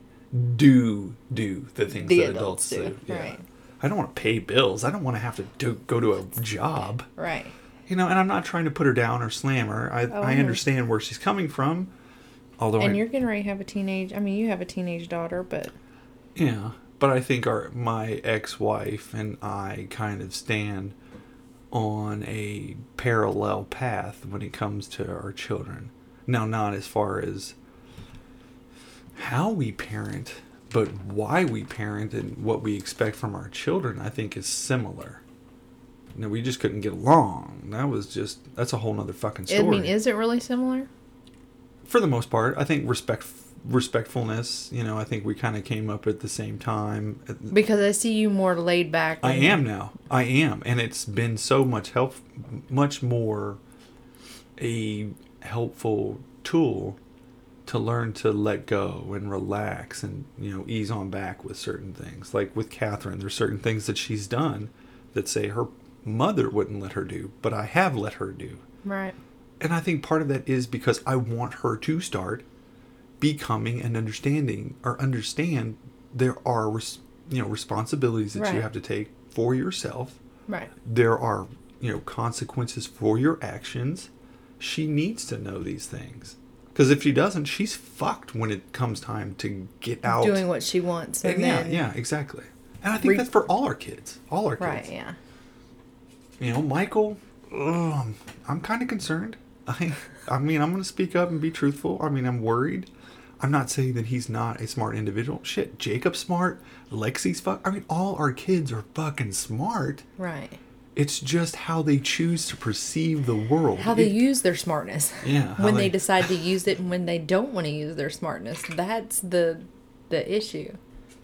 do do the things The that adults adults, do, do. right. I don't want to pay bills. I don't want to have to do, go to a job. right. You know, and I'm not trying to put her down or slam her. I, Oh, I understand where she's coming from. Although And I, you're getting ready to have a teenage. I mean, you have a teenage daughter, but Yeah, but I think our my ex-wife and I kind of stand on a parallel path when it comes to our children. Now, not as far as how we parent, but why we parent and what we expect from our children. I think is similar. No, we just couldn't get along. That was just that's a whole nother fucking story. I mean, is it really similar? for the most part, I think respect respectfulness. You know, I think we kind of came up at the same time. Because I see you more laid back. I am now. I am, and it's been so much help, much more a helpful tool to learn to let go and relax and you know ease on back with certain things like with catherine there's certain things that she's done that say her mother wouldn't let her do but i have let her do Right. and i think part of that is because i want her to start becoming and understanding or understand there are res- you know responsibilities that you have to take for yourself Right. there are you know consequences for your actions she needs to know these things because if she doesn't she's fucked when it comes time to get out Doing what she wants. And And yeah then, yeah exactly and i think Re- that's for all our kids all our kids Right. Yeah. you know michael ugh, i'm kind of concerned i i mean i'm gonna speak up and be truthful i mean i'm worried i'm not saying that he's not a smart individual shit jacob's smart lexi's fuck i mean all our kids are fucking smart Right. it's just how they choose to perceive the world How they It- use their smartness. Yeah, When they they- decide to use it and when they don't want to use their smartness. That's the the issue.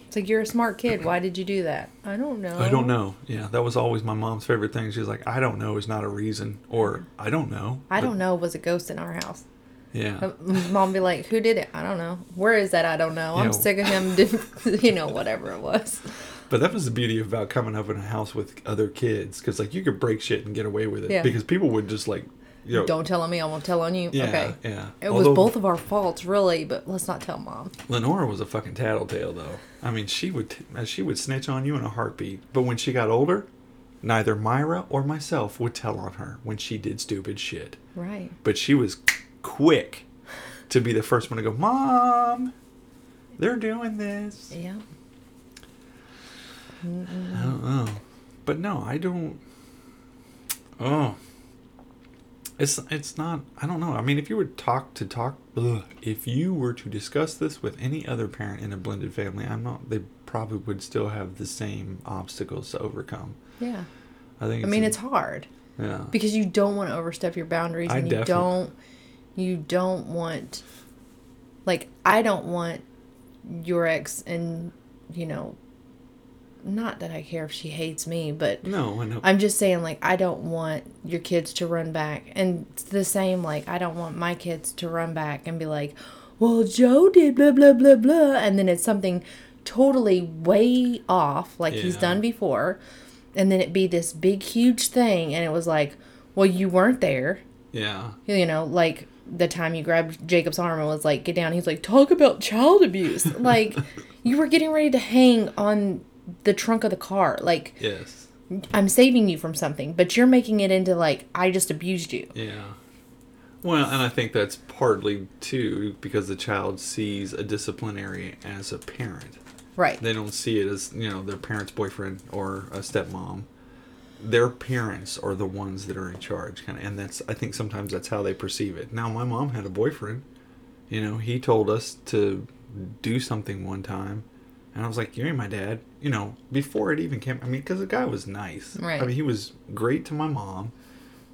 It's like you're a smart kid. Why did you do that? I don't know. I don't know. Yeah, that was always my mom's favorite thing. She's like, I don't know is not a reason, or I don't know. I don't know. Was a ghost in our house? Yeah, Mom be like, "Who did it? I don't know. Where is that? I don't know. I'm sick of him. you know, whatever it was. but that was the beauty about coming up in a house with other kids, because like you could break shit and get away with it, Yeah. because people would just like, you know, Don't tell on me. I won't tell on you. Yeah, okay. yeah. It Although- was both of our faults, really. But let's not tell mom. Lenora was a fucking tattletale, though. I mean, she would uh, she would snitch on you in a heartbeat. But when she got older, neither Myra or myself would tell on her when she did stupid shit. Right. but she was quick to be the first one to go, Mom, they're doing this. Yeah. I don't know. But no, I don't. Oh. It's it's not. I don't know. I mean, if you were talk to talk, ugh, if you were to discuss this with any other parent in a blended family, I'm not. They probably would still have the same obstacles to overcome. Yeah. I think. I mean, a- it's hard yeah. because you don't want to overstep your boundaries, I and you don't. You don't want. Like I don't want your ex, and you know. Not that I care if she hates me, but No, I know. I'm just saying, like, I don't want your kids to run back. And it's the same, like, I don't want my kids to run back and be like, well, Joe did blah, blah, blah, blah. And then it's something totally way off, like he's done before. And then it be this big, huge thing. And it was like, well, you weren't there. yeah. You know, like the time you grabbed Jacob's arm and was like, get down. He's like, talk about child abuse. like, you were getting ready to hang on the trunk of the car. Like, Yes. I'm saving you from something, but you're making it into like I just abused you. Yeah. Well, and I think that's partly too because the child sees a disciplinary as a parent. Right. They don't see it as, you know, their parent's boyfriend or a stepmom. Their parents are the ones that are in charge, kind of, and that's I think sometimes that's how they perceive it. Now, my mom had a boyfriend. You know, he told us to do something one time, and I was like, "You ain't my dad." You know, before it even came. I mean, because the guy was nice. Right. I mean, he was great to my mom.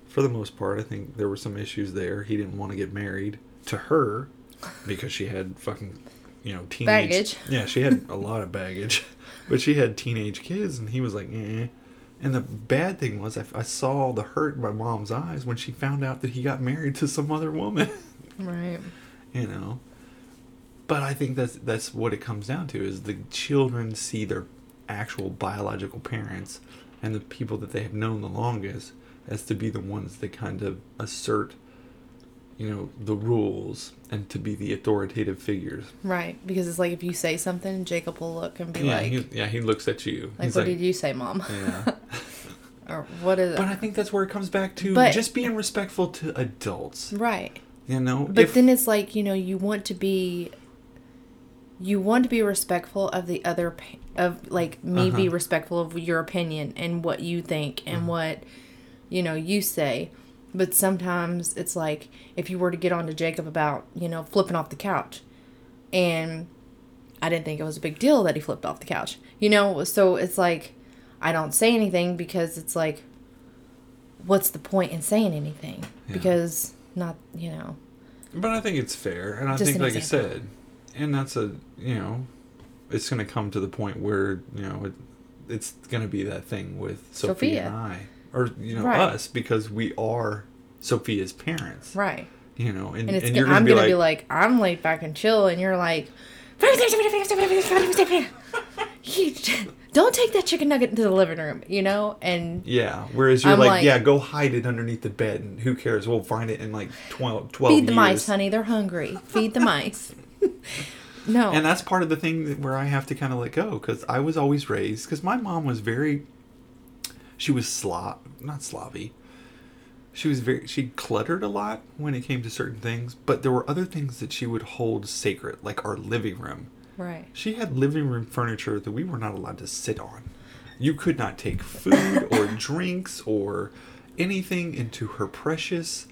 For the most part, I think there were some issues there. He didn't want to get married to her because she had fucking, you know, teenage Baggage. Yeah, she had a lot of baggage, but she had teenage kids, and he was like, eh. And the bad thing was, I, I saw the hurt in my mom's eyes when she found out that he got married to some other woman. Right. you know. But I think that's that's what it comes down to is the children see their actual biological parents and the people that they have known the longest as to be the ones that kind of assert you know the rules and to be the authoritative figures. Right. Because it's like if you say something, Jacob will look and be yeah, like, he, yeah, he looks at you. like, He's what did you say, mom? Yeah. or what is But I think that's where it comes back to But- just being respectful to adults. Right. You know, But if- then it's like, you know, you want to be you want to be respectful of the other of like me be Uh-huh. respectful of your opinion and what you think and Uh-huh. what you know you say but sometimes it's like if you were to get on to jacob about you know flipping off the couch and i didn't think it was a big deal that he flipped off the couch you know so it's like i don't say anything because it's like what's the point in saying anything Yeah. because not you know But I think it's fair, and I think, an like example. I said, and that's a you know, it's going to come to the point where you know it, it's going to be that thing with Sophia, Sophia. and I, or you know Right. us, because we are Sophia's parents. Right. You know, and, And it's and you're gonna I'm be gonna like, be like, I'm laid back and chill, and you're like, "You- don't take that chicken nugget into the living room, you know? And yeah. Whereas you're like, like- yeah, go hide it underneath the bed, and who cares? We'll find it in like 12, 12 feed the years. mice, honey. They're hungry. Feed the mice. no. And that's part of the thing that, where I have to kind of let go because I was always raised because my mom was very, she was Slav, not Slavy. She was very, she cluttered a lot when it came to certain things, but there were other things that she would hold sacred, like our living room. Right. She had living room furniture that we were not allowed to sit on. You could not take food or drinks or anything into her precious,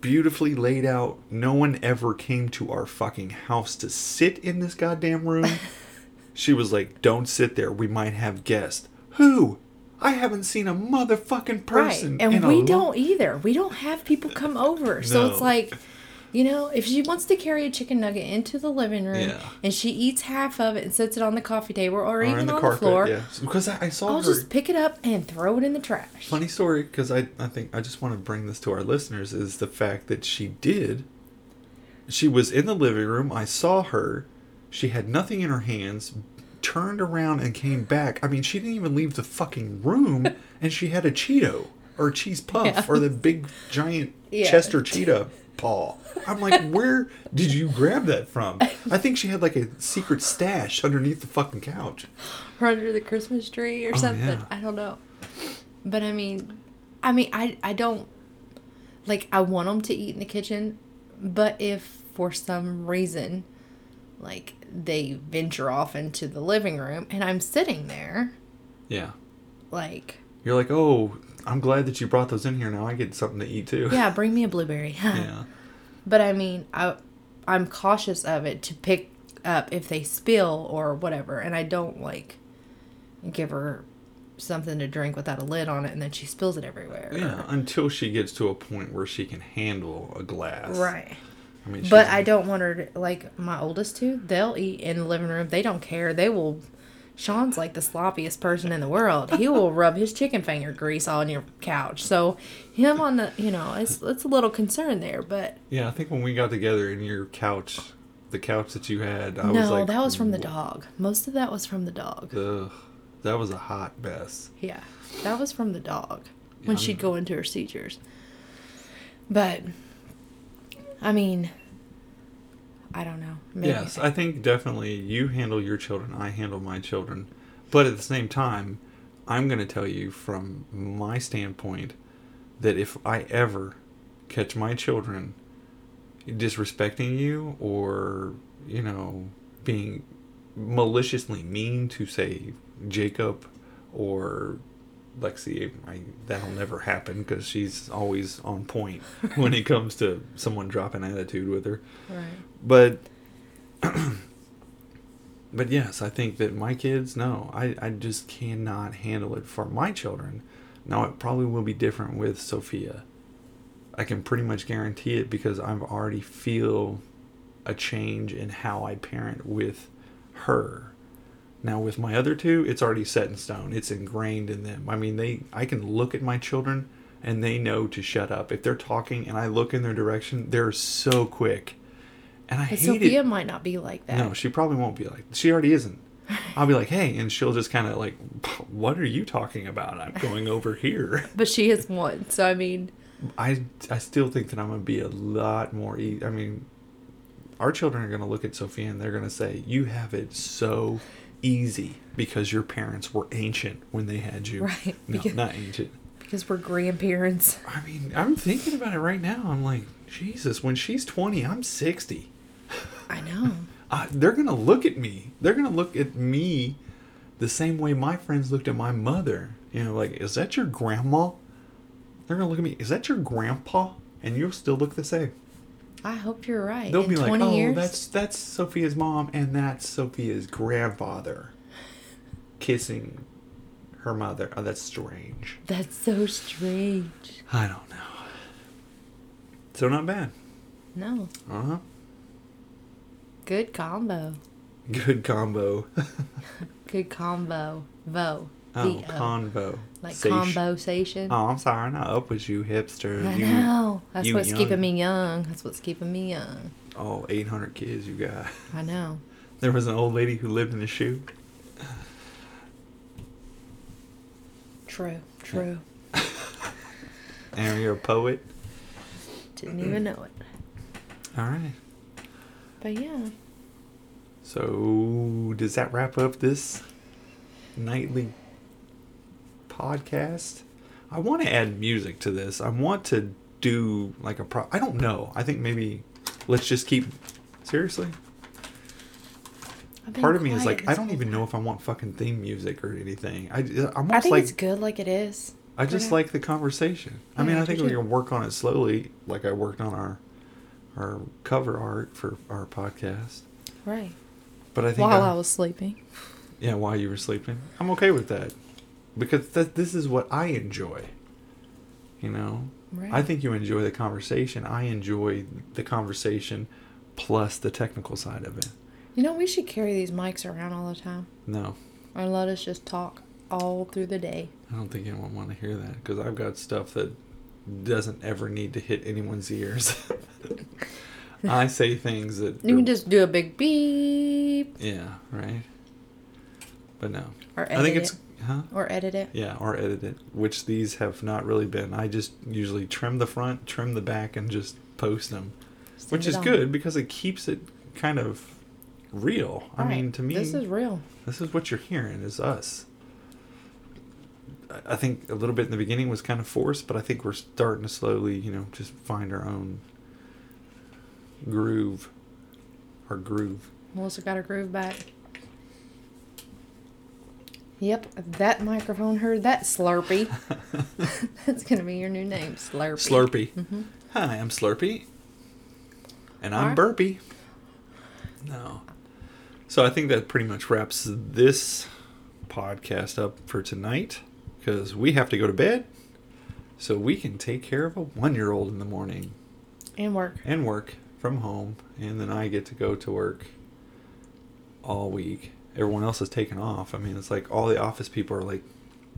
beautifully laid out. No one ever came to our fucking house to sit in this goddamn room. she was like, "Don't sit there. We might have guests." Who? I haven't seen a motherfucking person. right. And we lo- don't either. We don't have people come over. So it's like, you know, if she wants to carry a chicken nugget into the living room Yeah. and she eats half of it and sets it on the coffee table or, Or even the on carpet, the floor, yeah. Because I, I saw I'll her. just pick it up and throw it in the trash. Funny story, because I, I think I just want to bring this to our listeners is the fact that she did. She was in the living room. I saw her. She had nothing in her hands. Turned around and came back. I mean, she didn't even leave the fucking room, and she had a Cheeto or a cheese puff Yeah. or the big giant Yeah. Chester Cheetah paw. I'm like, where did you grab that from? I think she had like a secret stash underneath the fucking couch. or under the Christmas tree or Oh, something. yeah. I don't know. But I mean, I mean, I I don't like. I want them to eat in the kitchen, but if for some reason, like they venture off into the living room and I'm sitting there, Yeah. like, You're like, oh, I'm glad that you brought those in here. Now I get something to eat too. yeah, bring me a blueberry. yeah. But I mean, I I'm cautious of it to pick up if they spill or whatever, and I don't like give her something to drink without a lid on it, and then she spills it everywhere. Yeah, until she gets to a point where she can handle a glass. Right. I mean, But I don't want her to, like my oldest two, they'll eat in the living room. They don't care. They will. Sean's like the sloppiest person in the world. He will rub his chicken finger grease on your couch. So him on the, you know, it's it's a little concern there. But Yeah, I think when we got together in your couch, the couch that you had, I no, was like, that was from the dog. Most of that was from the dog. Ugh, that was a hot mess. Yeah, that was from the dog when Yeah, she'd go into her seizures. But I mean, I don't know. Maybe. Yes, I think definitely you handle your children, I handle my children. But at the same time, I'm going to tell you from my standpoint that if I ever catch my children disrespecting you or, you know, being maliciously mean to, say, Jacob or Lexi, I, that'll never happen because she's always on point when it comes to someone dropping attitude with her right. But but yes i think that my kids no I, I just cannot handle it for my children. Now it probably will be different with sophia. I can pretty much guarantee it because i've already feel a change in how i parent with her. Now with my other two it's already set in stone. It's ingrained in them. I mean they i can look at my children and they know to shut up. If they're talking and i look in their direction they're so quick and i But hate Sophia it might not be like that. no she probably won't be like she already isn't i'll be like hey and she'll just kind of like what are you talking about i'm going over here But she is one. So I mean, i i still think that i'm gonna be a lot more e- i mean our children are gonna look at sophia and they're gonna say you have it so easy because your parents were ancient when they had you Right, no because- not ancient because we're grandparents. I mean, I'm thinking about it right now. I'm like, Jesus, when she's 20, I'm 60. I know. Uh, they're going to look at me. They're going to look at me the same way my friends looked at my mother. You know, like, is that your grandma? They're going to look at me, is that your grandpa? And you'll still look the same. I hope you're right. They'll In be like, 20 oh, years, that's that's Sophia's mom and that's Sophia's grandfather kissing her mother. Oh, that's strange. that's so strange. I don't know. So not bad. No, Uh huh. Good combo. Good combo. Good combo. Vo. Oh, convo. like Sation. conversation. Oh, I'm sorry. I'm Not up with you, hipster. I you, know. That's you what's young. keeping me young. That's what's keeping me young. Oh, 800 kids you got. I know. There was an old lady who lived in a shoe. True. True. And you're a poet. Didn't even know it. All right. But yeah. So, does that wrap up this nightly podcast? I want to add music to this. I want to do like a pro. I don't know. I think maybe let's just keep. Seriously? Part of me is like, I don't even know if I want fucking theme music or anything. I, I'm I think like. it's good like it is. I just Okay. like the conversation. I mean, I think we can work on it slowly, like I worked on our our cover art for our podcast. Right. But I think While I- I was sleeping. Yeah, while you were sleeping. I'm okay with that. Because that this is what I enjoy. You know? Right. I think you enjoy the conversation. I enjoy the conversation plus the technical side of it. You know, we should carry these mics around all the time. No, And let us just talk all through the day. I don't think anyone want to hear that because I've got stuff that doesn't ever need to hit anyone's ears. I say things that You can just do a big beep yeah, right. But no, or edit I think it's it. huh? Or edit it. Yeah, or edit it, which these have not really been. I just usually trim the front, trim the back, and just post them, Send which is on. good because it keeps it kind of real. I Right. mean, to me, This is real. this is what you're hearing is us. I- think a little bit in the beginning was kind of forced, but I think we're starting to slowly, you know, just find our own groove. Our groove. Melissa got her groove back. Yep, that microphone heard that Slurpee. That's gonna be your new name, Slurpee. Slurpee. Mhm. Hi, I'm Slurpee. And I'm Alright. Burpee. No. So I think that pretty much wraps this podcast up for tonight because we have to go to bed so we can take care of a one year old in the morning And work. and work from home. And then I get to go to work all week. Everyone else is taken off. I mean, it's like all the office people are like,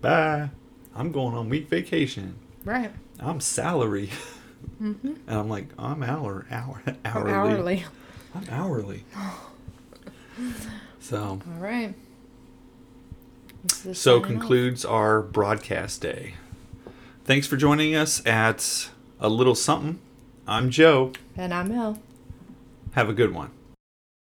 bye. I'm going on week vacation. Right. I'm salary. Mm-hmm. And I'm like, I'm hour, hour, Hourly. hourly. hourly. I'm hourly. so, All right. So signing off. concludes our broadcast day. Thanks for joining us at a little something. I'm Joe. And I'm Mel. Have a good one.